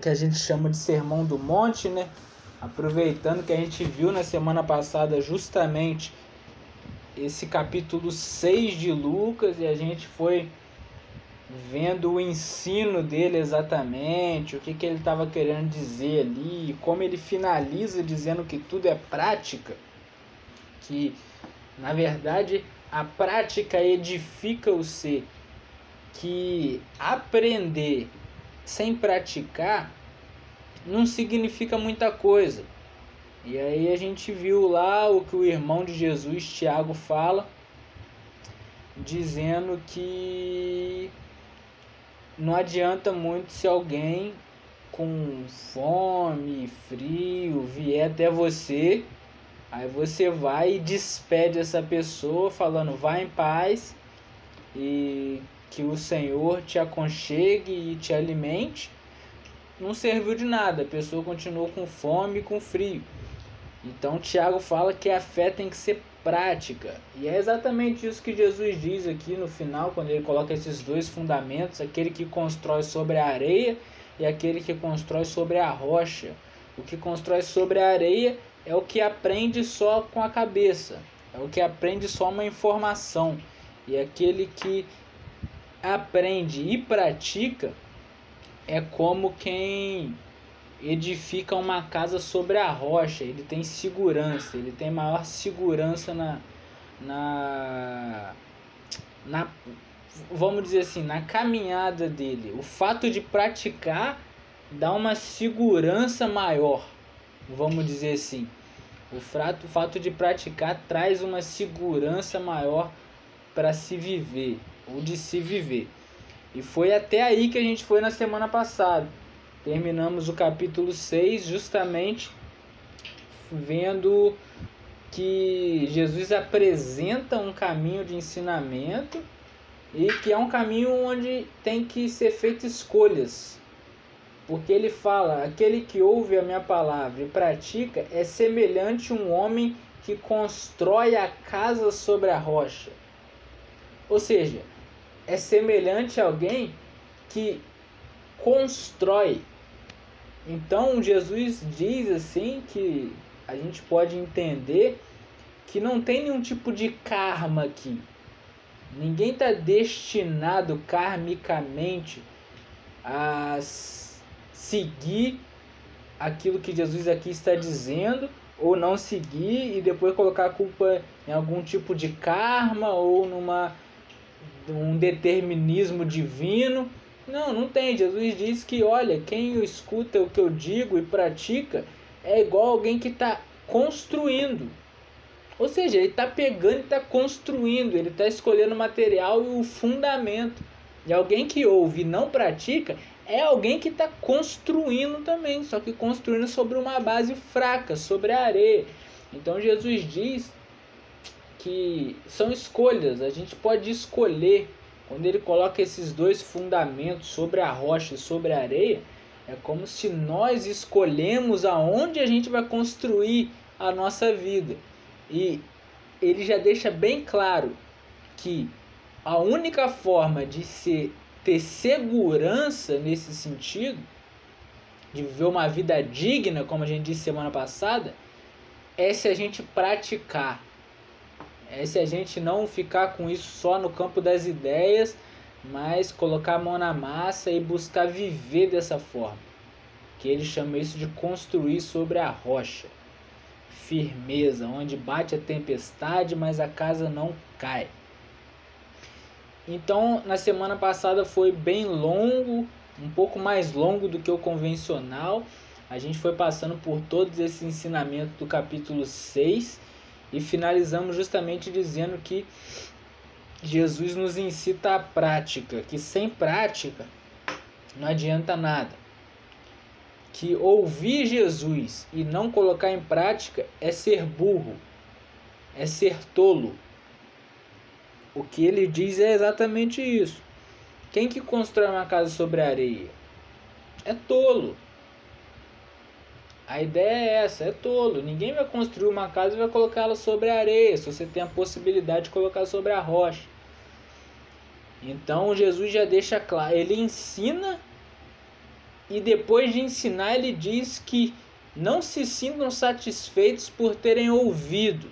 que a gente chama de Sermão do Monte, né? Aproveitando que a gente viu na semana passada justamente esse capítulo 6 de Lucas e a gente foi vendo o ensino dele exatamente, o que, que ele estava querendo dizer ali, como ele finaliza dizendo que tudo é prática, que na verdade a prática edifica o ser, que aprender sem praticar não significa muita coisa. E aí a gente viu lá o que o irmão de Jesus, Tiago, fala, dizendo que não adianta muito se alguém com fome, frio, vier até você, aí você vai e despede essa pessoa falando vá em paz e que o Senhor te aconchegue e te alimente. Não serviu de nada, a pessoa continuou com fome e com frio. Então Tiago fala que a fé tem que ser prática. E é exatamente isso que Jesus diz aqui no final, quando ele coloca esses dois fundamentos: aquele que constrói sobre a areia e aquele que constrói sobre a rocha. O que constrói sobre a areia é o que aprende só com a cabeça, é o que aprende só uma informação. E aquele que aprende e pratica é como quem edifica uma casa sobre a rocha, ele tem segurança, ele tem maior segurança na, na, na vamos dizer assim, na caminhada dele. O fato de praticar dá uma segurança maior, vamos dizer assim. O fato, o fato de praticar traz uma segurança maior para se viver, ou de se viver. E foi até aí que a gente foi na semana passada terminamos o capítulo 6 justamente vendo que Jesus apresenta um caminho de ensinamento e que é um caminho onde tem que ser feitas escolhas. Porque ele fala: aquele que ouve a minha palavra e pratica é semelhante a um homem que constrói a casa sobre a rocha. Ou seja, é semelhante a alguém que constrói então Jesus diz assim que a gente pode entender que não tem nenhum tipo de karma aqui. Ninguém está destinado karmicamente a seguir aquilo que Jesus aqui está dizendo ou não seguir e depois colocar a culpa em algum tipo de karma ou numa um determinismo divino não, não tem. Jesus diz que, olha, quem escuta o que eu digo e pratica é igual alguém que está construindo. Ou seja, ele está pegando e está construindo, ele está escolhendo o material e o fundamento. E alguém que ouve e não pratica é alguém que está construindo também, só que construindo sobre uma base fraca, sobre a areia. Então Jesus diz que são escolhas, a gente pode escolher quando ele coloca esses dois fundamentos sobre a rocha e sobre a areia, é como se nós escolhemos aonde a gente vai construir a nossa vida. E ele já deixa bem claro que a única forma de ser, ter segurança nesse sentido, de viver uma vida digna, como a gente disse semana passada, é se a gente praticar é se a gente não ficar com isso só no campo das ideias, mas colocar a mão na massa e buscar viver dessa forma. Que ele chama isso de construir sobre a rocha. Firmeza, onde bate a tempestade, mas a casa não cai. Então, na semana passada foi bem longo, um pouco mais longo do que o convencional. A gente foi passando por todos esses ensinamentos do capítulo 6 e finalizamos justamente dizendo que Jesus nos incita à prática, que sem prática não adianta nada. Que ouvir Jesus e não colocar em prática é ser burro, é ser tolo. O que ele diz é exatamente isso. Quem que constrói uma casa sobre areia? É tolo. A ideia é essa, é tolo. Ninguém vai construir uma casa e vai colocá-la sobre a areia, se você tem a possibilidade de colocar sobre a rocha. Então Jesus já deixa claro, ele ensina e depois de ensinar, ele diz que não se sintam satisfeitos por terem ouvido,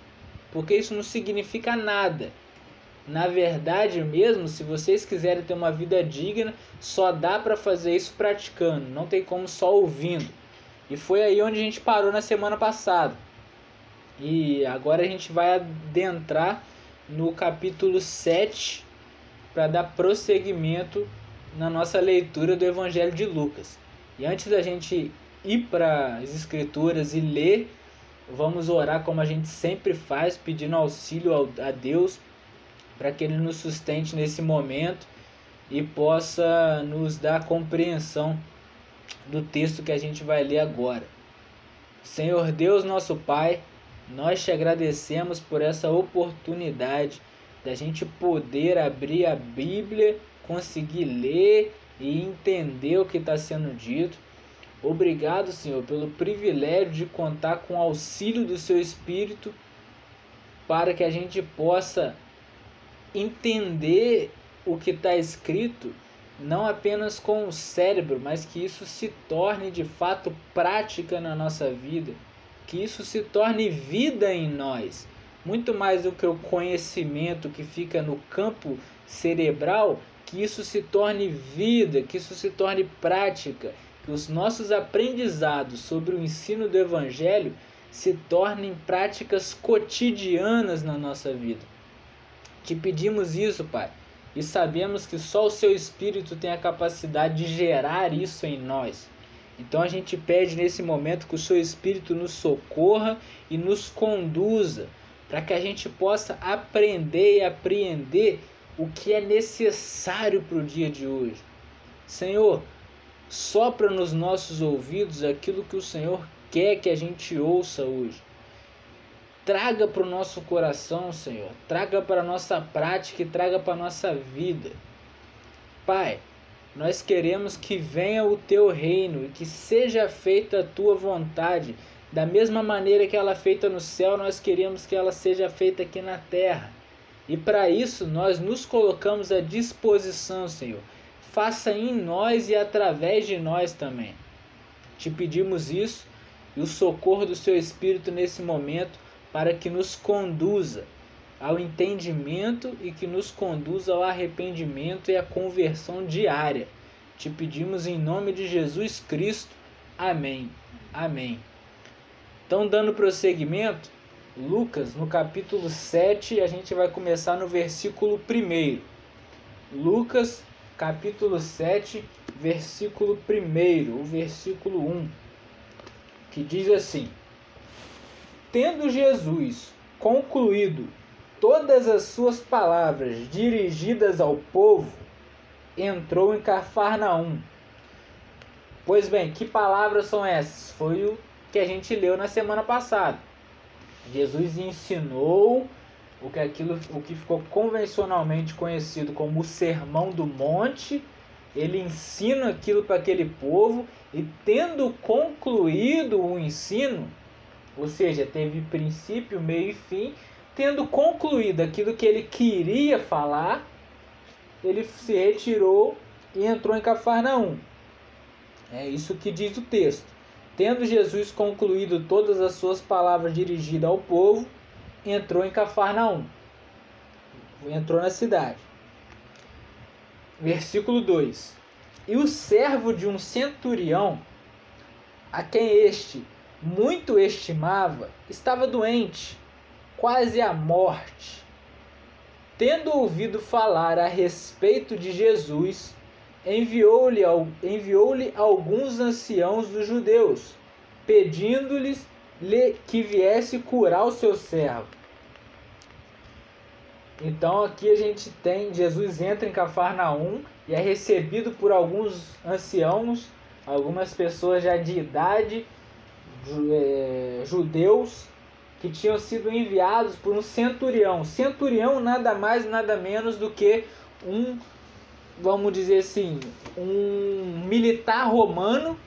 porque isso não significa nada. Na verdade mesmo, se vocês quiserem ter uma vida digna, só dá para fazer isso praticando, não tem como só ouvindo. E foi aí onde a gente parou na semana passada. E agora a gente vai adentrar no capítulo 7 para dar prosseguimento na nossa leitura do Evangelho de Lucas. E antes da gente ir para as Escrituras e ler, vamos orar como a gente sempre faz, pedindo auxílio a Deus para que Ele nos sustente nesse momento e possa nos dar compreensão do texto que a gente vai ler agora. Senhor Deus, nosso Pai, nós te agradecemos por essa oportunidade da gente poder abrir a Bíblia, conseguir ler e entender o que está sendo dito. Obrigado, Senhor, pelo privilégio de contar com o auxílio do Seu Espírito para que a gente possa entender o que está escrito não apenas com o cérebro, mas que isso se torne de fato prática na nossa vida, que isso se torne vida em nós, muito mais do que o conhecimento que fica no campo cerebral, que isso se torne vida, que isso se torne prática, que os nossos aprendizados sobre o ensino do Evangelho se tornem práticas cotidianas na nossa vida. Te pedimos isso, Pai, e sabemos que só o Seu Espírito tem a capacidade de gerar isso em nós. Então a gente pede nesse momento que o Seu Espírito nos socorra e nos conduza para que a gente possa aprender e apreender o que é necessário para o dia de hoje. Senhor, sopra nos nossos ouvidos aquilo que o Senhor quer que a gente ouça hoje. Traga para o nosso coração, Senhor. Traga para a nossa prática e traga para a nossa vida. Pai, nós queremos que venha o teu reino e que seja feita a tua vontade. Da mesma maneira que ela é feita no céu, nós queremos que ela seja feita aqui na terra. E para isso nós nos colocamos à disposição, Senhor. Faça em nós e através de nós também. Te pedimos isso e o socorro do seu Espírito nesse momento para que nos conduza ao entendimento e que nos conduza ao arrependimento e à conversão diária. Te pedimos em nome de Jesus Cristo. Amém. Amém. Então, dando prosseguimento, Lucas, no capítulo 7, a gente vai começar no versículo 1. Lucas, capítulo 7, versículo 1, o versículo 1, que diz assim: Tendo Jesus concluído todas as suas palavras dirigidas ao povo, entrou em Cafarnaum. Pois bem, que palavras são essas? Foi o que a gente leu na semana passada. Jesus ensinou o que aquilo o que ficou convencionalmente conhecido como o Sermão do Monte. Ele ensina aquilo para aquele povo e tendo concluído o ensino, ou seja, teve princípio, meio e fim. Tendo concluído aquilo que ele queria falar, ele se retirou e entrou em Cafarnaum. É isso que diz o texto. Tendo Jesus concluído todas as suas palavras dirigidas ao povo, entrou em Cafarnaum. Entrou na cidade. Versículo 2: E o servo de um centurião, a quem este muito estimava, estava doente, quase à morte. Tendo ouvido falar a respeito de Jesus, enviou-lhe enviou alguns anciãos dos judeus, pedindo-lhes que viesse curar o seu servo. Então aqui a gente tem Jesus entra em Cafarnaum e é recebido por alguns anciãos, algumas pessoas já de idade judeus que tinham sido enviados por um centurião. Centurião nada mais nada menos do que um, vamos dizer assim, um militar romano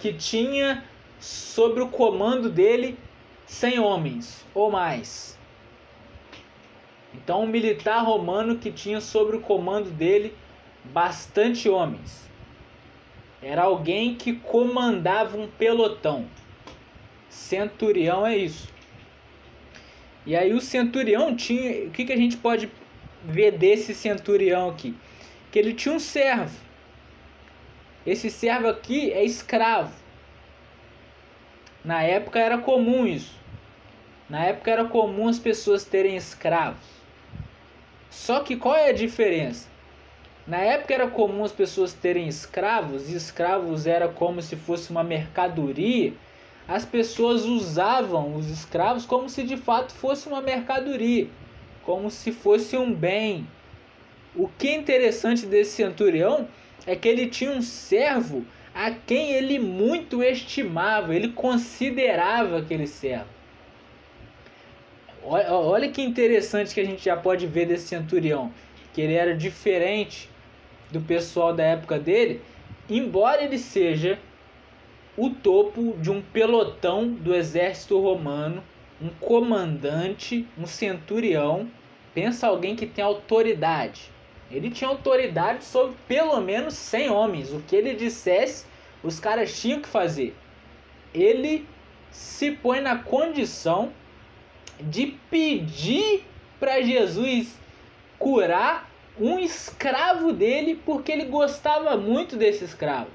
que tinha sobre o comando dele 100 homens ou mais. Então, um militar romano que tinha sobre o comando dele bastante homens. Era alguém que comandava um pelotão. Centurião é isso. E aí o centurião tinha. O que, que a gente pode ver desse centurião aqui? Que ele tinha um servo. Esse servo aqui é escravo. Na época era comum isso. Na época era comum as pessoas terem escravos. Só que qual é a diferença? Na época era comum as pessoas terem escravos, e escravos era como se fosse uma mercadoria. As pessoas usavam os escravos como se de fato fosse uma mercadoria, como se fosse um bem. O que é interessante desse centurião é que ele tinha um servo a quem ele muito estimava, ele considerava aquele servo. Olha, que interessante que a gente já pode ver desse centurião, que ele era diferente do pessoal da época dele, embora ele seja o topo de um pelotão do exército romano, um comandante, um centurião, pensa alguém que tem autoridade. Ele tinha autoridade sobre pelo menos 100 homens. O que ele dissesse, os caras tinham que fazer. Ele se põe na condição de pedir para Jesus curar um escravo dele porque ele gostava muito desse escravo.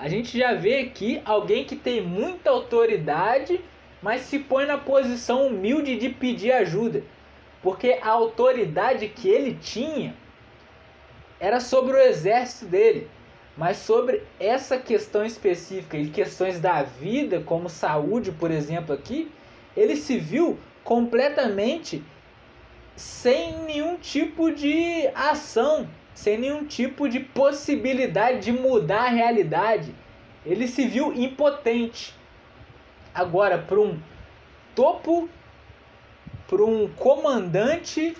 A gente já vê aqui alguém que tem muita autoridade, mas se põe na posição humilde de pedir ajuda, porque a autoridade que ele tinha era sobre o exército dele, mas sobre essa questão específica e questões da vida, como saúde, por exemplo, aqui, ele se viu completamente sem nenhum tipo de ação, sem nenhum tipo de possibilidade de mudar a realidade. Ele se viu impotente. Agora, para um topo, para um comandante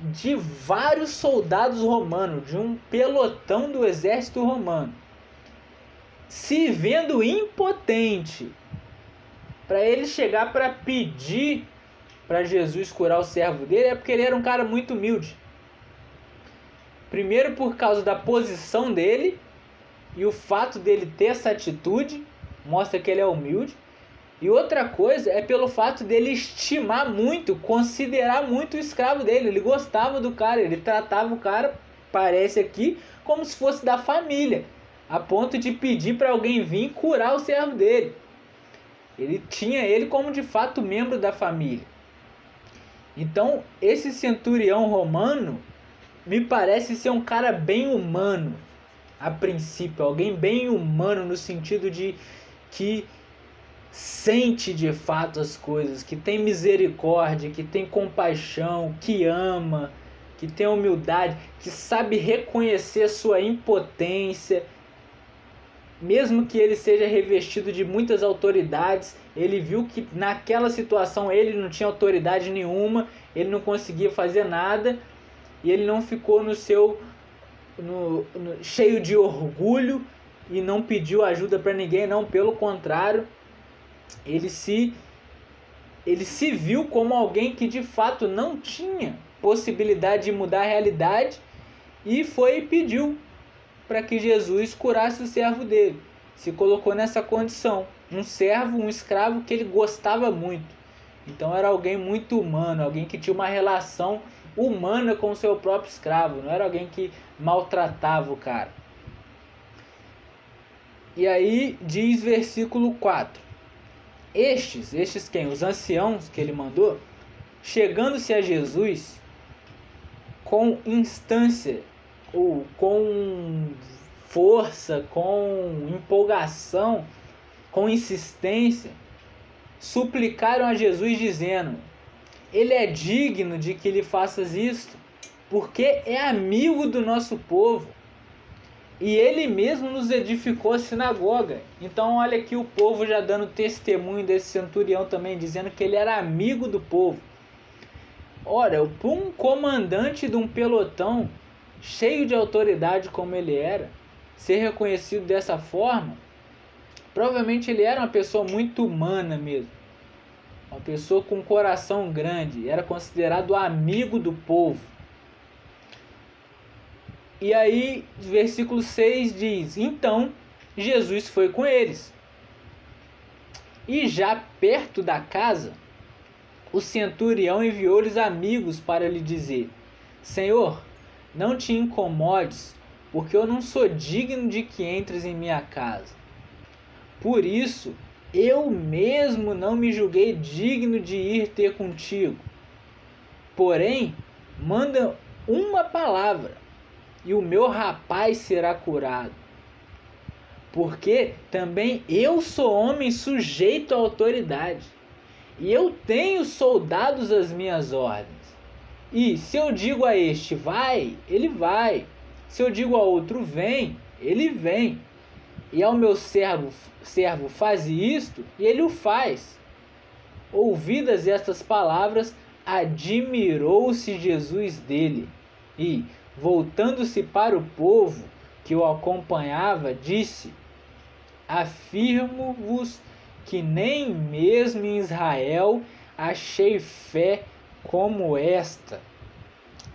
de vários soldados romanos, de um pelotão do exército romano, se vendo impotente, para ele chegar para pedir para Jesus curar o servo dele é porque ele era um cara muito humilde. Primeiro por causa da posição dele e o fato dele ter essa atitude mostra que ele é humilde. E outra coisa é pelo fato dele estimar muito, considerar muito o escravo dele. Ele gostava do cara, ele tratava o cara, parece aqui, como se fosse da família, a ponto de pedir para alguém vir curar o servo dele. Ele tinha ele como de fato membro da família. Então, esse centurião romano me parece ser um cara bem humano, a princípio, alguém bem humano no sentido de que sente de fato as coisas, que tem misericórdia, que tem compaixão, que ama, que tem humildade, que sabe reconhecer sua impotência, mesmo que ele seja revestido de muitas autoridades, ele viu que naquela situação ele não tinha autoridade nenhuma, ele não conseguia fazer nada e ele não ficou no seu no, no cheio de orgulho e não pediu ajuda para ninguém, não, pelo contrário, ele se ele se viu como alguém que de fato não tinha possibilidade de mudar a realidade e foi e pediu para que Jesus curasse o servo dele. Se colocou nessa condição. Um servo, um escravo que ele gostava muito. Então era alguém muito humano, alguém que tinha uma relação humana com o seu próprio escravo. Não era alguém que maltratava o cara. E aí diz versículo 4. Estes, estes quem? Os anciãos que ele mandou, chegando-se a Jesus com instância ou com força, com empolgação, com insistência, suplicaram a Jesus dizendo: Ele é digno de que lhe faças isto, porque é amigo do nosso povo. E ele mesmo nos edificou a sinagoga. Então, olha aqui o povo já dando testemunho desse centurião também, dizendo que ele era amigo do povo. Ora, um comandante de um pelotão cheio de autoridade como ele era, ser reconhecido dessa forma, provavelmente ele era uma pessoa muito humana mesmo. Uma pessoa com um coração grande, era considerado amigo do povo. E aí, versículo 6 diz: Então Jesus foi com eles. E já perto da casa, o centurião enviou-lhes amigos para lhe dizer: Senhor, não te incomodes, porque eu não sou digno de que entres em minha casa. Por isso, eu mesmo não me julguei digno de ir ter contigo. Porém, manda uma palavra e o meu rapaz será curado. Porque também eu sou homem sujeito à autoridade e eu tenho soldados às minhas ordens. E se eu digo a este vai, ele vai. Se eu digo a outro vem, ele vem. E ao meu servo, servo faz isto, e ele o faz. Ouvidas estas palavras, admirou-se Jesus dele. E, voltando-se para o povo que o acompanhava, disse: Afirmo-vos que nem mesmo em Israel achei fé como esta.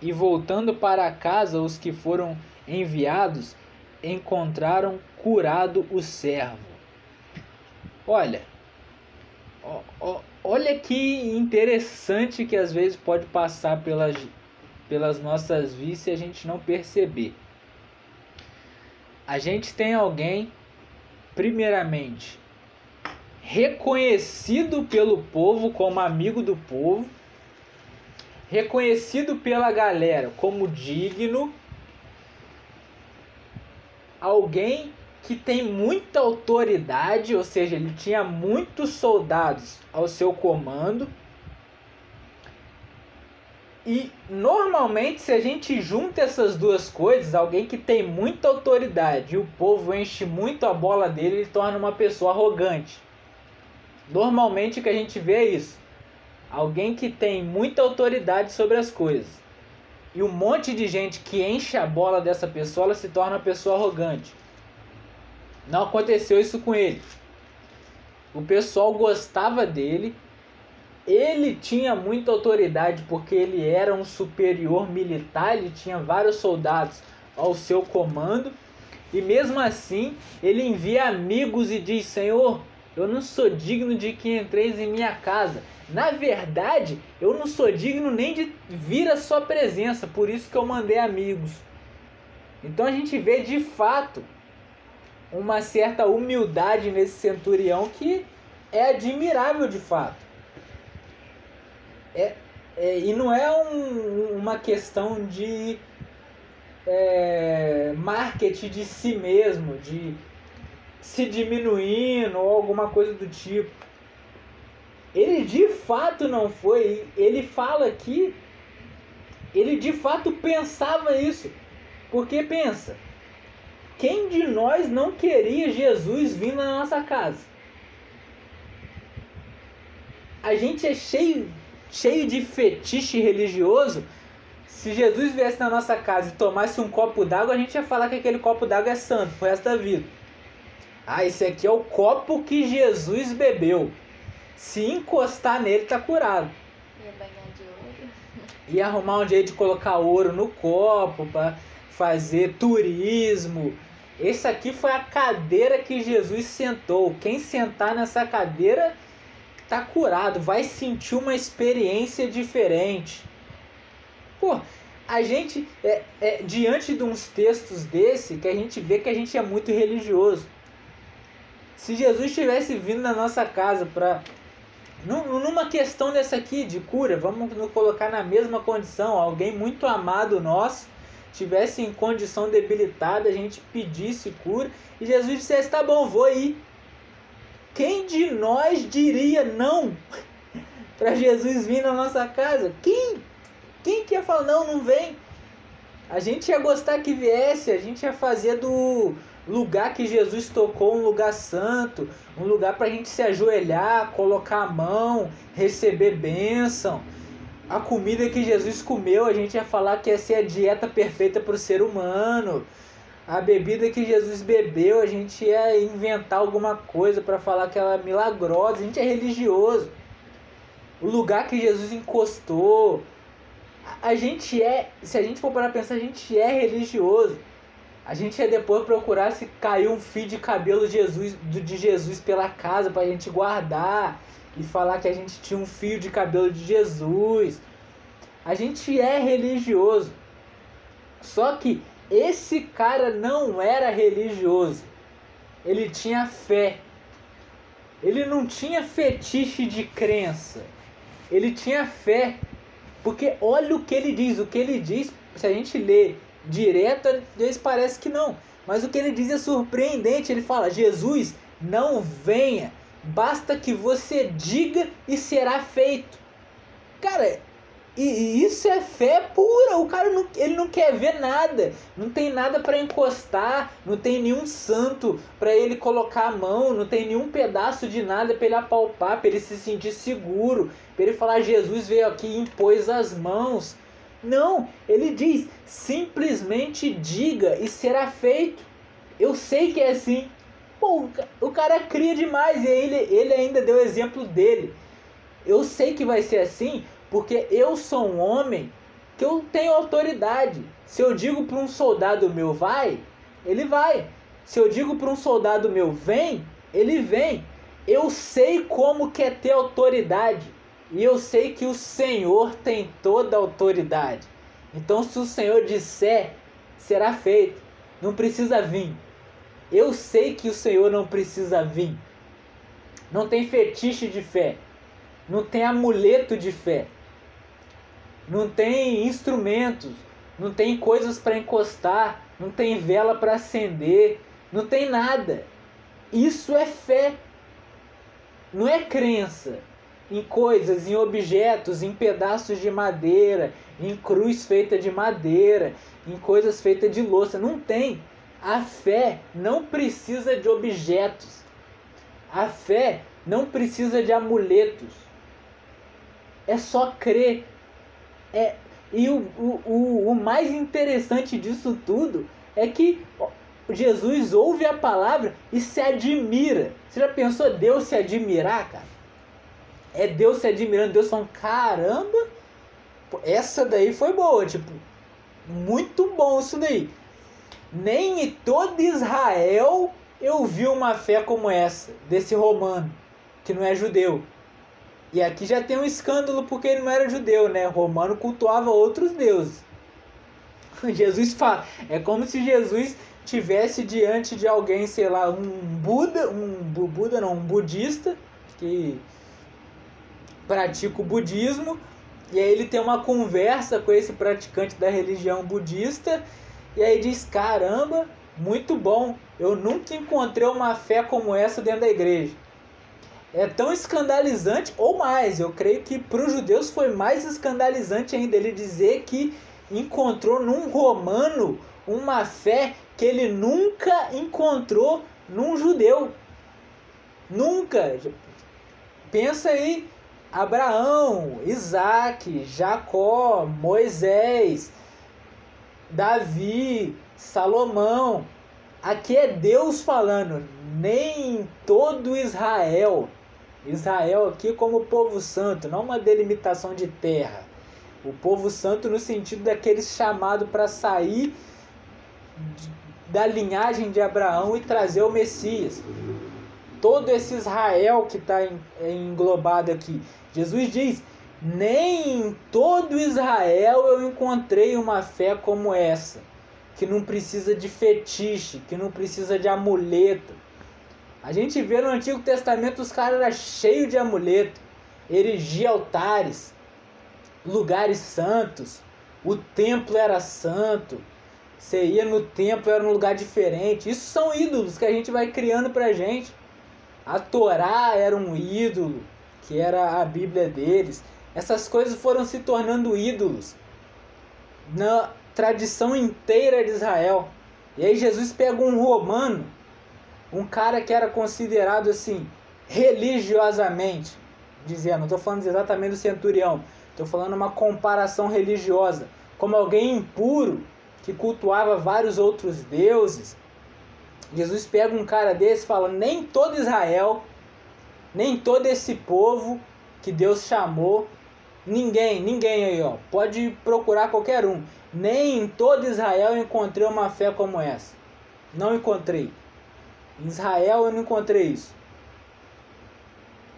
E voltando para casa, os que foram enviados encontraram curado o servo. Olha, olha que interessante que às vezes pode passar pelas, pelas nossas vidas e a gente não perceber. A gente tem alguém, primeiramente, reconhecido pelo povo como amigo do povo, reconhecido pela galera como digno, alguém que tem muita autoridade, ou seja, ele tinha muitos soldados ao seu comando. E normalmente, se a gente junta essas duas coisas, alguém que tem muita autoridade e o povo enche muito a bola dele, ele torna uma pessoa arrogante. Normalmente o que a gente vê é isso. Alguém que tem muita autoridade sobre as coisas. E um monte de gente que enche a bola dessa pessoa, ela se torna uma pessoa arrogante. Não aconteceu isso com ele. O pessoal gostava dele. Ele tinha muita autoridade porque ele era um superior militar, ele tinha vários soldados ao seu comando. E mesmo assim, ele envia amigos e diz: Senhor, eu não sou digno de que entreis em minha casa. Na verdade, eu não sou digno nem de vir à sua presença, por isso que eu mandei amigos. Então a gente vê de fato uma certa humildade nesse centurião que é admirável de fato. É, é e não é um, uma questão de é, marketing de si mesmo, de se diminuindo ou alguma coisa do tipo. Ele de fato não foi. Ele fala que ele de fato pensava isso. Porque pensa, quem de nós não queria Jesus vindo na nossa casa? A gente é cheio, cheio de fetiche religioso. Se Jesus viesse na nossa casa e tomasse um copo d'água, a gente ia falar que aquele copo d'água é santo pro resto da vida. Ah, esse aqui é o copo que Jesus bebeu. Se encostar nele, tá curado. Ia banhar de ouro. Ia arrumar um jeito de colocar ouro no copo para fazer turismo. Esse aqui foi a cadeira que Jesus sentou. Quem sentar nessa cadeira tá curado, vai sentir uma experiência diferente. Pô, a gente é, é diante de uns textos desse que a gente vê que a gente é muito religioso. Se Jesus tivesse vindo na nossa casa para numa questão dessa aqui de cura, vamos nos colocar na mesma condição, alguém muito amado nosso tivesse em condição debilitada, a gente pedisse cura e Jesus dissesse: "Tá bom, vou ir". Quem de nós diria não para Jesus vir na nossa casa? Quem? Quem que ia falar não, não vem? A gente ia gostar que viesse, a gente ia fazer do lugar que Jesus tocou, um lugar santo, um lugar para a gente se ajoelhar, colocar a mão, receber bênção. A comida que Jesus comeu, a gente ia falar que essa é a dieta perfeita para o ser humano. A bebida que Jesus bebeu, a gente ia inventar alguma coisa para falar que ela é milagrosa. A gente é religioso. O lugar que Jesus encostou. A gente é, se a gente for para pensar, a gente é religioso. A gente ia depois procurar se caiu um fio de cabelo de Jesus, de Jesus pela casa pra gente guardar e falar que a gente tinha um fio de cabelo de Jesus. A gente é religioso. Só que esse cara não era religioso. Ele tinha fé. Ele não tinha fetiche de crença. Ele tinha fé. Porque olha o que ele diz. O que ele diz, se a gente lê direto, às vezes parece que não. Mas o que ele diz é surpreendente. Ele fala: Jesus, não venha. Basta que você diga e será feito. Cara, e, isso é fé pura. O cara não, ele não quer ver nada. Não tem nada para encostar. Não tem nenhum santo para ele colocar a mão. Não tem nenhum pedaço de nada para ele apalpar, para ele se sentir seguro. Para ele falar: Jesus veio aqui e impôs as mãos. Não, ele diz: simplesmente diga e será feito. Eu sei que é assim. Pô, o cara cria demais e ele, ele ainda deu exemplo dele. Eu sei que vai ser assim porque eu sou um homem que eu tenho autoridade. Se eu digo para um soldado meu vai, ele vai. Se eu digo para um soldado meu vem, ele vem. Eu sei como que é ter autoridade. E eu sei que o Senhor tem toda a autoridade. Então, se o Senhor disser, será feito. Não precisa vir. Eu sei que o Senhor não precisa vir. Não tem fetiche de fé. Não tem amuleto de fé não tem instrumentos, não tem coisas para encostar, não tem vela para acender, não tem nada. Isso é fé. Não é crença em coisas, em objetos, em pedaços de madeira, em cruz feita de madeira, em coisas feitas de louça. Não tem. A fé não precisa de objetos. A fé não precisa de amuletos. É só crer é, e o, o, o mais interessante disso tudo é que Jesus ouve a palavra e se admira. Você já pensou Deus se admirar, cara? É Deus se admirando, Deus falando, caramba, essa daí foi boa, tipo, muito bom isso daí. Nem em todo Israel eu vi uma fé como essa, desse romano, que não é judeu. E aqui já tem um escândalo porque ele não era judeu, né? Romano cultuava outros deuses. Jesus fala, é como se Jesus tivesse diante de alguém, sei lá, um Buda, um Buda não, um budista que pratica o budismo, e aí ele tem uma conversa com esse praticante da religião budista, e aí diz: "Caramba, muito bom. Eu nunca encontrei uma fé como essa dentro da igreja." é tão escandalizante, ou mais, eu creio que para os judeus foi mais escandalizante ainda ele dizer que encontrou num romano uma fé que ele nunca encontrou num judeu. Nunca. Pensa aí, Abraão, Isaac, Jacó, Moisés, Davi, Salomão. Aqui é Deus falando, nem todo Israel Israel aqui como povo santo, não uma delimitação de terra. O povo santo no sentido daqueles chamados para sair da linhagem de Abraão e trazer o Messias. Todo esse Israel que está englobado aqui. Jesus diz: nem em todo Israel eu encontrei uma fé como essa, que não precisa de fetiche, que não precisa de amuleto, a gente vê no Antigo Testamento os caras eram cheios de amuleto, erigia altares, lugares santos, o templo era santo, você ia no templo, era um lugar diferente. Isso são ídolos que a gente vai criando pra gente. A Torá era um ídolo, que era a Bíblia deles. Essas coisas foram se tornando ídolos na tradição inteira de Israel. E aí Jesus pega um romano um cara que era considerado assim religiosamente, dizendo, não estou falando exatamente do centurião, estou falando uma comparação religiosa, como alguém impuro que cultuava vários outros deuses. Jesus pega um cara desse e fala: nem todo Israel, nem todo esse povo que Deus chamou Ninguém, ninguém aí, ó. Pode procurar qualquer um. Nem em todo Israel eu encontrei uma fé como essa. Não encontrei. Em Israel eu não encontrei isso.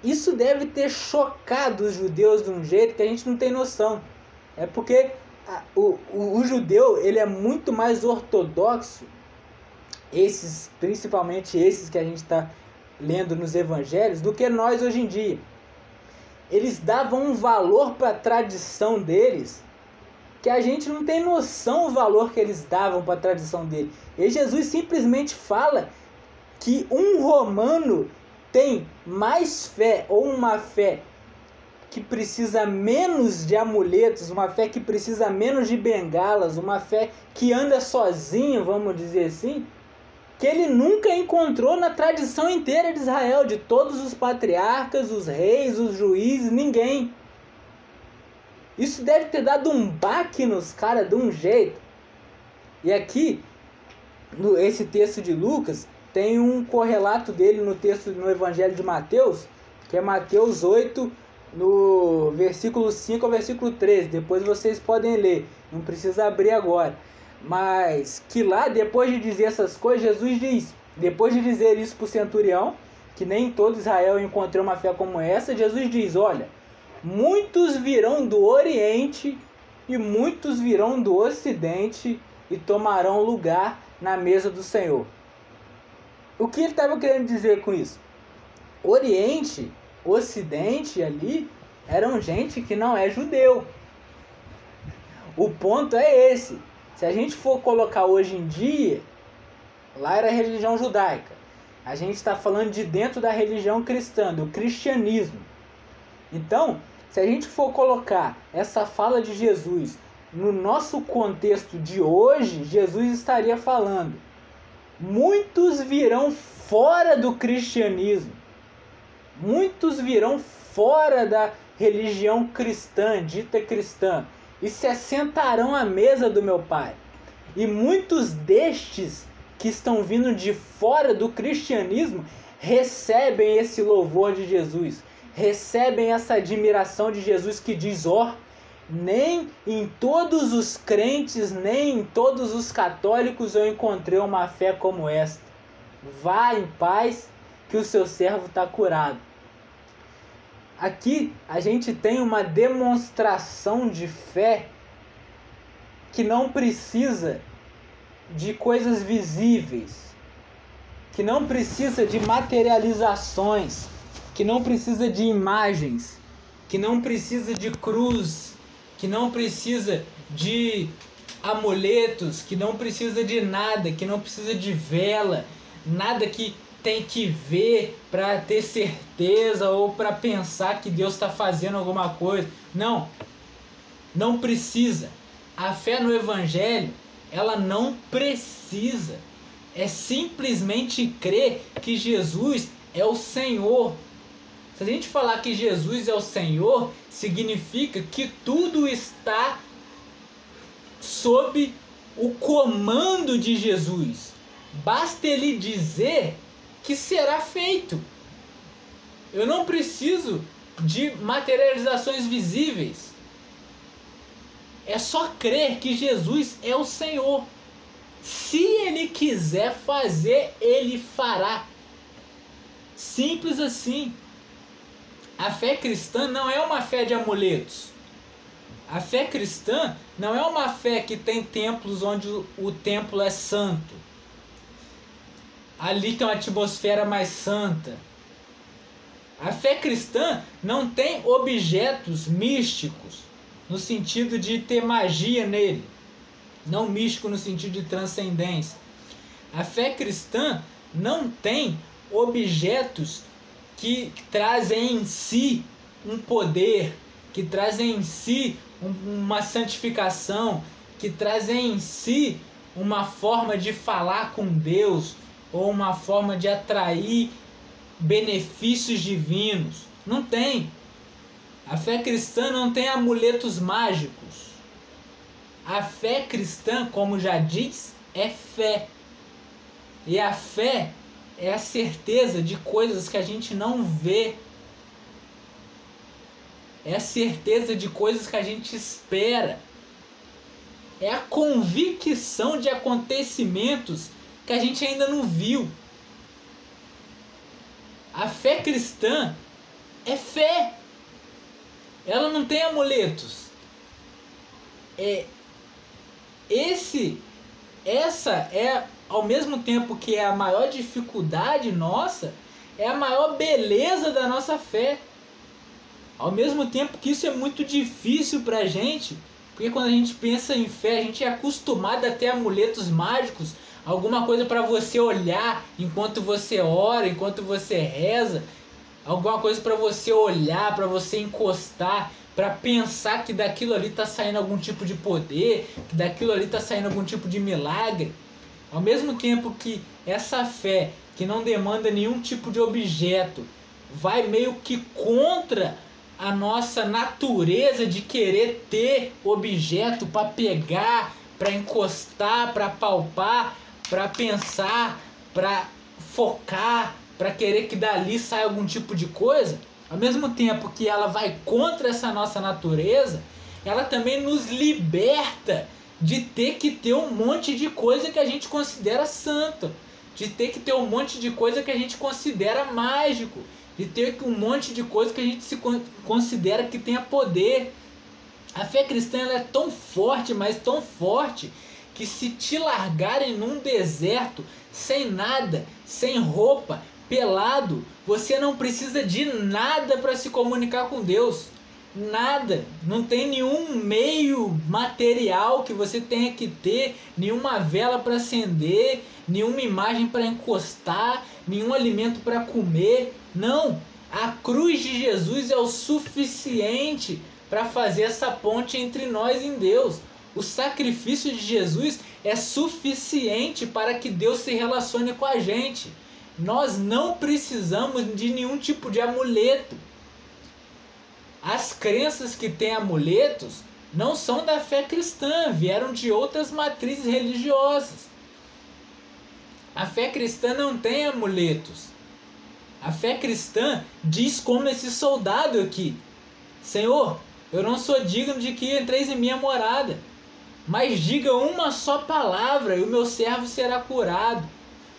Isso deve ter chocado os judeus de um jeito que a gente não tem noção. É porque a, o, o, o judeu ele é muito mais ortodoxo, esses, principalmente esses que a gente está lendo nos evangelhos, do que nós hoje em dia. Eles davam um valor para a tradição deles que a gente não tem noção o valor que eles davam para a tradição dele. E Jesus simplesmente fala que um romano tem mais fé ou uma fé que precisa menos de amuletos, uma fé que precisa menos de bengalas, uma fé que anda sozinho, vamos dizer assim, que ele nunca encontrou na tradição inteira de Israel, de todos os patriarcas, os reis, os juízes, ninguém. Isso deve ter dado um baque nos caras de um jeito. E aqui, no, esse texto de Lucas, tem um correlato dele no texto no Evangelho de Mateus, que é Mateus 8, no versículo 5 ao versículo 13. Depois vocês podem ler, não precisa abrir agora. Mas que lá, depois de dizer essas coisas, Jesus diz, depois de dizer isso para o centurião, que nem todo Israel encontrou uma fé como essa, Jesus diz: Olha, muitos virão do Oriente e muitos virão do Ocidente e tomarão lugar na mesa do Senhor. O que ele estava querendo dizer com isso? Oriente, Ocidente ali eram gente que não é judeu. O ponto é esse. Se a gente for colocar hoje em dia, lá era a religião judaica. A gente está falando de dentro da religião cristã, do cristianismo. Então, se a gente for colocar essa fala de Jesus no nosso contexto de hoje, Jesus estaria falando muitos virão fora do cristianismo, muitos virão fora da religião cristã, dita cristã, e se assentarão à mesa do meu Pai. E muitos destes que estão vindo de fora do cristianismo recebem esse louvor de Jesus, recebem essa admiração de Jesus que diz: ó. Oh, nem em todos os crentes, nem em todos os católicos eu encontrei uma fé como esta. Vá em paz, que o seu servo está curado. Aqui a gente tem uma demonstração de fé que não precisa de coisas visíveis, que não precisa de materializações, que não precisa de imagens, que não precisa de cruz, que não precisa de amuletos, que não precisa de nada, que não precisa de vela, nada que tem que ver para ter certeza ou para pensar que Deus está fazendo alguma coisa. Não, não precisa. A fé no Evangelho, ela não precisa. É simplesmente crer que Jesus é o Senhor se a gente falar que Jesus é o Senhor, significa que tudo está sob o comando de Jesus. Basta ele dizer que será feito. Eu não preciso de materializações visíveis. É só crer que Jesus é o Senhor. Se ele quiser fazer, ele fará. Simples assim. A fé cristã não é uma fé de amuletos. A fé cristã não é uma fé que tem templos onde o templo é santo. Ali tem uma atmosfera mais santa. A fé cristã não tem objetos místicos, no sentido de ter magia nele. Não místico no sentido de transcendência. A fé cristã não tem objetos que trazem em si um poder, que trazem em si uma santificação, que trazem em si uma forma de falar com Deus ou uma forma de atrair benefícios divinos. Não tem. A fé cristã não tem amuletos mágicos. A fé cristã, como já diz, é fé. E a fé é a certeza de coisas que a gente não vê. é a certeza de coisas que a gente espera, é a convicção de acontecimentos que a gente ainda não viu. A fé cristã é fé. Ela não tem amuletos. É esse essa é ao mesmo tempo que é a maior dificuldade nossa, é a maior beleza da nossa fé. Ao mesmo tempo que isso é muito difícil pra gente, porque quando a gente pensa em fé, a gente é acostumado a ter amuletos mágicos, alguma coisa para você olhar enquanto você ora, enquanto você reza, alguma coisa para você olhar, para você encostar, para pensar que daquilo ali está saindo algum tipo de poder, que daquilo ali está saindo algum tipo de milagre. Ao mesmo tempo que essa fé que não demanda nenhum tipo de objeto vai meio que contra a nossa natureza de querer ter objeto para pegar, para encostar, para palpar, para pensar, para focar, para querer que dali saia algum tipo de coisa, ao mesmo tempo que ela vai contra essa nossa natureza, ela também nos liberta de ter que ter um monte de coisa que a gente considera santo, de ter que ter um monte de coisa que a gente considera mágico, de ter um monte de coisa que a gente se considera que tenha poder. A fé cristã é tão forte, mas tão forte, que se te largarem num deserto, sem nada, sem roupa, pelado, você não precisa de nada para se comunicar com Deus. Nada, não tem nenhum meio material que você tenha que ter, nenhuma vela para acender, nenhuma imagem para encostar, nenhum alimento para comer. Não, a cruz de Jesus é o suficiente para fazer essa ponte entre nós e Deus. O sacrifício de Jesus é suficiente para que Deus se relacione com a gente. Nós não precisamos de nenhum tipo de amuleto. As crenças que têm amuletos não são da fé cristã, vieram de outras matrizes religiosas. A fé cristã não tem amuletos. A fé cristã diz como esse soldado aqui: Senhor, eu não sou digno de que entreis em minha morada, mas diga uma só palavra e o meu servo será curado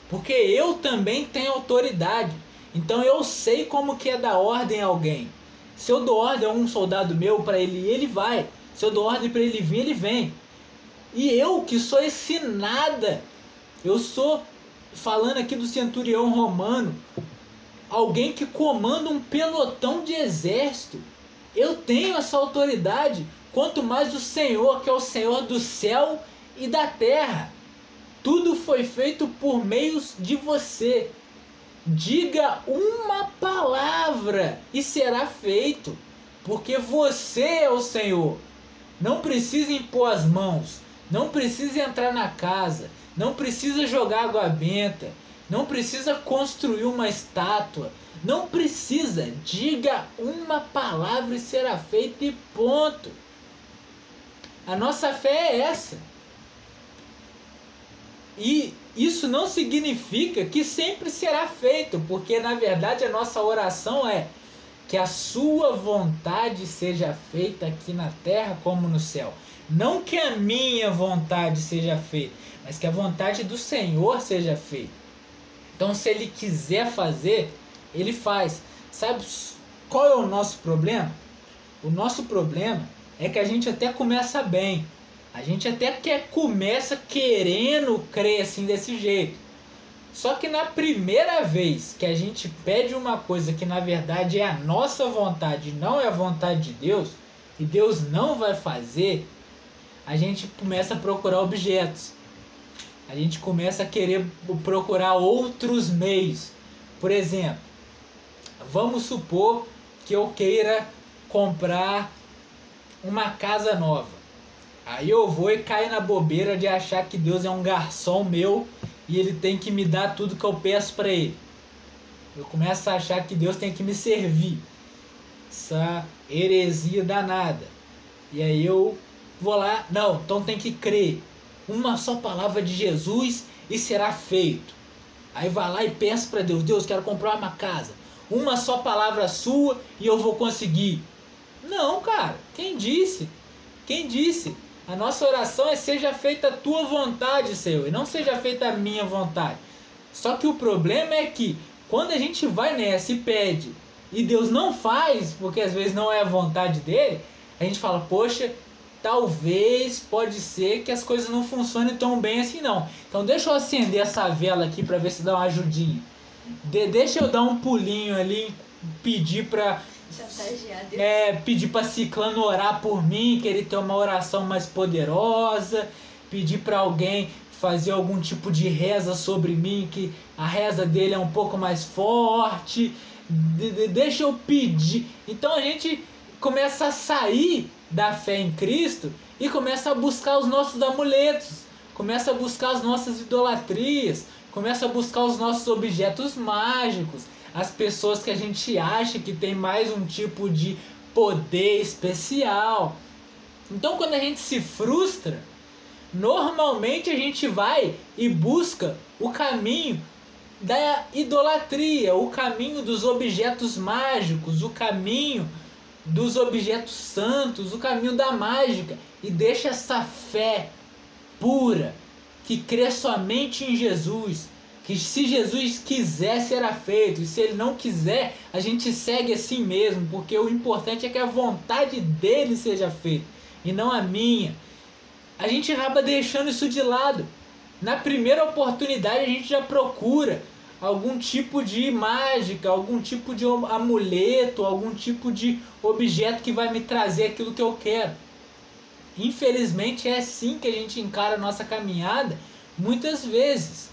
porque eu também tenho autoridade. Então eu sei como que é dar ordem a alguém. Se eu dou ordem a um soldado meu para ele ir, ele vai. Se eu dou ordem para ele vir, ele vem. E eu que sou esse nada, eu sou falando aqui do centurião romano, alguém que comanda um pelotão de exército. Eu tenho essa autoridade, quanto mais o Senhor, que é o Senhor do céu e da terra. Tudo foi feito por meios de você. Diga uma palavra e será feito, porque você é o Senhor. Não precisa impor as mãos, não precisa entrar na casa, não precisa jogar água benta, não precisa construir uma estátua, não precisa. Diga uma palavra e será feito e ponto. A nossa fé é essa. E isso não significa que sempre será feito, porque na verdade a nossa oração é que a sua vontade seja feita aqui na terra como no céu. Não que a minha vontade seja feita, mas que a vontade do Senhor seja feita. Então, se ele quiser fazer, ele faz. Sabe qual é o nosso problema? O nosso problema é que a gente até começa bem, a gente até quer, começa querendo crer assim desse jeito. Só que na primeira vez que a gente pede uma coisa que na verdade é a nossa vontade, não é a vontade de Deus, e Deus não vai fazer, a gente começa a procurar objetos. A gente começa a querer procurar outros meios. Por exemplo, vamos supor que eu queira comprar uma casa nova. Aí eu vou e caio na bobeira de achar que Deus é um garçom meu e ele tem que me dar tudo que eu peço para ele. Eu começo a achar que Deus tem que me servir. Essa heresia danada. E aí eu vou lá, não, então tem que crer. Uma só palavra de Jesus e será feito. Aí vai lá e peço para Deus, Deus, quero comprar uma casa. Uma só palavra sua e eu vou conseguir. Não, cara. Quem disse? Quem disse? A nossa oração é seja feita a tua vontade, Senhor, e não seja feita a minha vontade. Só que o problema é que quando a gente vai nessa e pede e Deus não faz, porque às vezes não é a vontade dele, a gente fala, poxa, talvez pode ser que as coisas não funcionem tão bem assim não. Então deixa eu acender essa vela aqui para ver se dá uma ajudinha. De, deixa eu dar um pulinho ali, pedir para é, pedir para Ciclano orar por mim, que ele tem uma oração mais poderosa, pedir para alguém fazer algum tipo de reza sobre mim, que a reza dele é um pouco mais forte. De, de, deixa eu pedir. Então a gente começa a sair da fé em Cristo e começa a buscar os nossos amuletos, começa a buscar as nossas idolatrias, começa a buscar os nossos objetos mágicos, as pessoas que a gente acha que tem mais um tipo de poder especial. Então quando a gente se frustra, normalmente a gente vai e busca o caminho da idolatria, o caminho dos objetos mágicos, o caminho dos objetos santos, o caminho da mágica e deixa essa fé pura que crê somente em Jesus, que se Jesus quiser será feito, e se ele não quiser, a gente segue assim mesmo, porque o importante é que a vontade dele seja feita e não a minha. A gente acaba deixando isso de lado. Na primeira oportunidade a gente já procura algum tipo de mágica, algum tipo de amuleto, algum tipo de objeto que vai me trazer aquilo que eu quero. Infelizmente é assim que a gente encara a nossa caminhada muitas vezes.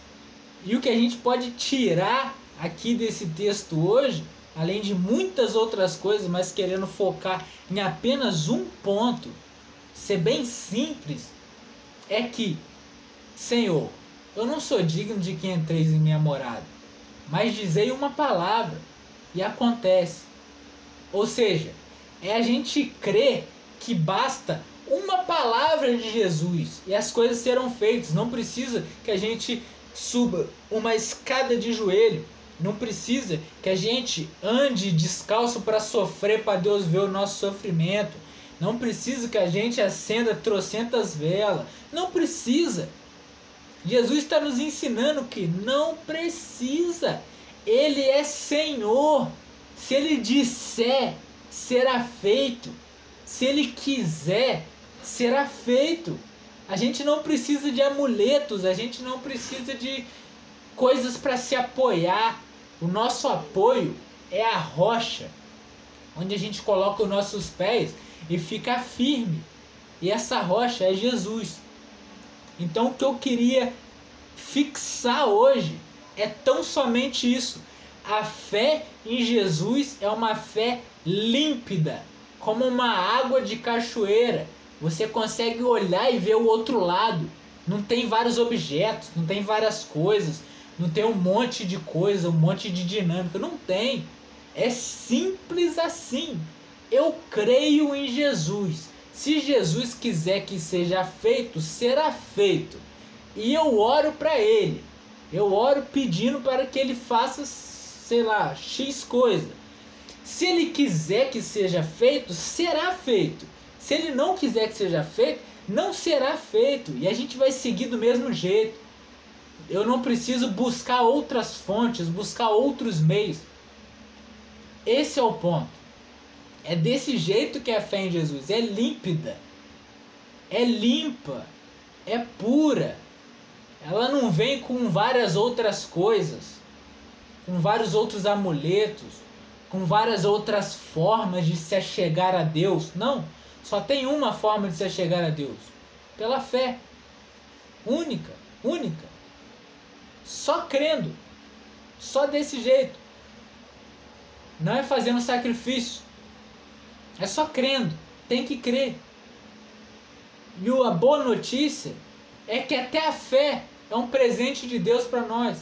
E o que a gente pode tirar aqui desse texto hoje, além de muitas outras coisas, mas querendo focar em apenas um ponto, ser bem simples, é que, Senhor, eu não sou digno de que entreis em minha morada mas dizei uma palavra e acontece. Ou seja, é a gente crer que basta uma palavra de Jesus e as coisas serão feitas. Não precisa que a gente suba uma escada de joelho. Não precisa que a gente ande descalço para sofrer, para Deus ver o nosso sofrimento. Não precisa que a gente acenda trocentas velas. Não precisa. Jesus está nos ensinando que não precisa. Ele é Senhor. Se ele disser, será feito. Se ele quiser, será feito. A gente não precisa de amuletos, a gente não precisa de coisas para se apoiar. O nosso apoio é a rocha, onde a gente coloca os nossos pés e fica firme. E essa rocha é Jesus. Então o que eu queria fixar hoje é tão somente isso. A fé em Jesus é uma fé límpida, como uma água de cachoeira. Você consegue olhar e ver o outro lado. Não tem vários objetos, não tem várias coisas, não tem um monte de coisa, um monte de dinâmica. Não tem. É simples assim. Eu creio em Jesus. Se Jesus quiser que seja feito, será feito. E eu oro para ele. Eu oro pedindo para que ele faça, sei lá, X coisa. Se ele quiser que seja feito, será feito. Se ele não quiser que seja feito, não será feito. E a gente vai seguir do mesmo jeito. Eu não preciso buscar outras fontes, buscar outros meios. Esse é o ponto. É desse jeito que é a fé em Jesus. É límpida. É limpa. É pura. Ela não vem com várias outras coisas, com vários outros amuletos, com várias outras formas de se achegar a Deus. Não, só tem uma forma de se achegar a Deus: pela fé. Única, única. Só crendo. Só desse jeito. Não é fazendo sacrifício. É só crendo. Tem que crer. E a boa notícia é que até a fé é um presente de Deus para nós.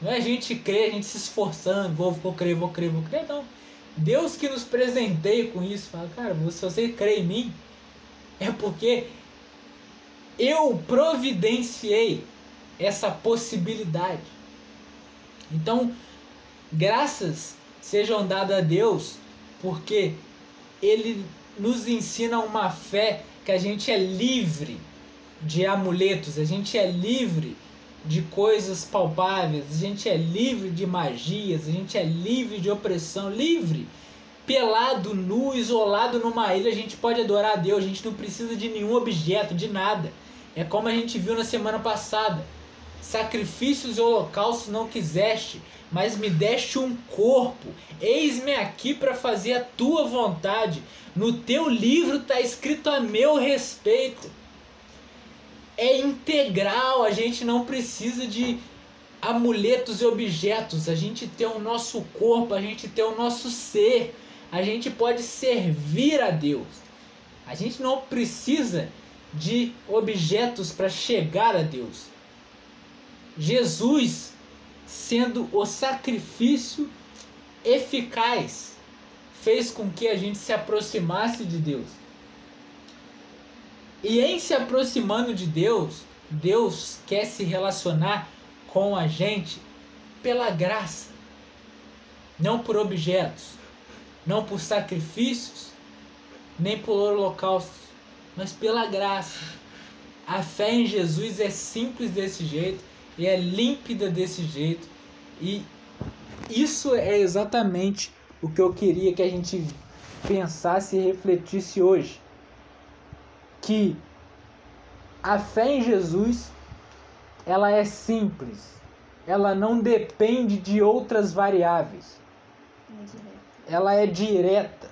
Não é a gente crer, a gente se esforçando, vou, vou crer, vou crer, vou crer, não. Deus que nos presenteia com isso, fala, cara, se você crê em mim, é porque eu providenciei essa possibilidade. Então, graças sejam dadas a Deus, porque ele nos ensina uma fé que a gente é livre de amuletos, a gente é livre de coisas palpáveis, a gente é livre de magias, a gente é livre de opressão, livre. Pelado, nu, isolado numa ilha, a gente pode adorar a Deus, a gente não precisa de nenhum objeto, de nada. É como a gente viu na semana passada. Sacrifícios e holocaustos não quiseste, mas me deste um corpo. Eis-me aqui para fazer a tua vontade. No teu livro está escrito a meu respeito. É integral, a gente não precisa de amuletos e objetos. A gente tem o nosso corpo, a gente tem o nosso ser. A gente pode servir a Deus. A gente não precisa de objetos para chegar a Deus. Jesus sendo o sacrifício eficaz fez com que a gente se aproximasse de Deus. E em se aproximando de Deus, Deus quer se relacionar com a gente pela graça, não por objetos, não por sacrifícios, nem por holocaustos, mas pela graça. A fé em Jesus é simples desse jeito e é límpida desse jeito. E isso é exatamente o que eu queria que a gente pensasse e refletisse hoje. Que a fé em Jesus ela é simples. Ela não depende de outras variáveis. Ela é direta.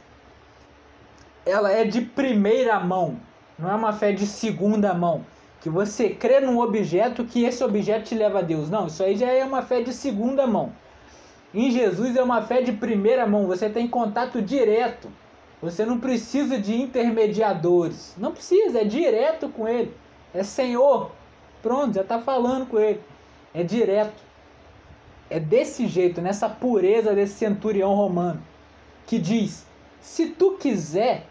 Ela é de primeira mão. Não é uma fé de segunda mão. Que você crê num objeto que esse objeto te leva a Deus. Não, isso aí já é uma fé de segunda mão. Em Jesus é uma fé de primeira mão. Você tem contato direto. Você não precisa de intermediadores. Não precisa, é direto com Ele. É Senhor. Pronto, já está falando com Ele. É direto. É desse jeito, nessa pureza desse centurião romano, que diz: se tu quiser,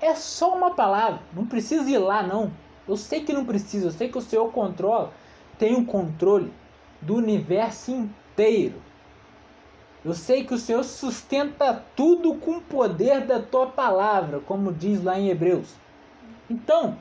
é só uma palavra, não precisa ir lá não. Eu sei que não precisa, eu sei que o Senhor controla, tem o um controle do universo inteiro. Eu sei que o Senhor sustenta tudo com o poder da tua palavra, como diz lá em Hebreus. Então,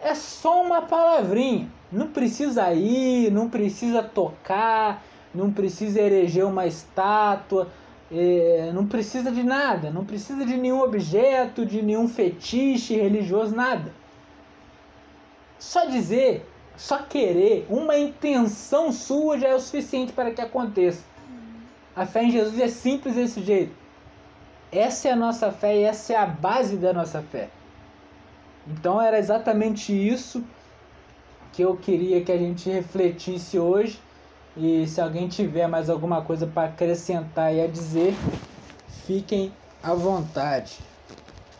é só uma palavrinha. Não precisa ir, não precisa tocar, não precisa eleger uma estátua, é, não precisa de nada, não precisa de nenhum objeto, de nenhum fetiche religioso, nada. Só dizer, só querer, uma intenção sua já é o suficiente para que aconteça. A fé em Jesus é simples desse jeito. Essa é a nossa fé e essa é a base da nossa fé. Então era exatamente isso que eu queria que a gente refletisse hoje. E se alguém tiver mais alguma coisa para acrescentar e a dizer, fiquem à vontade.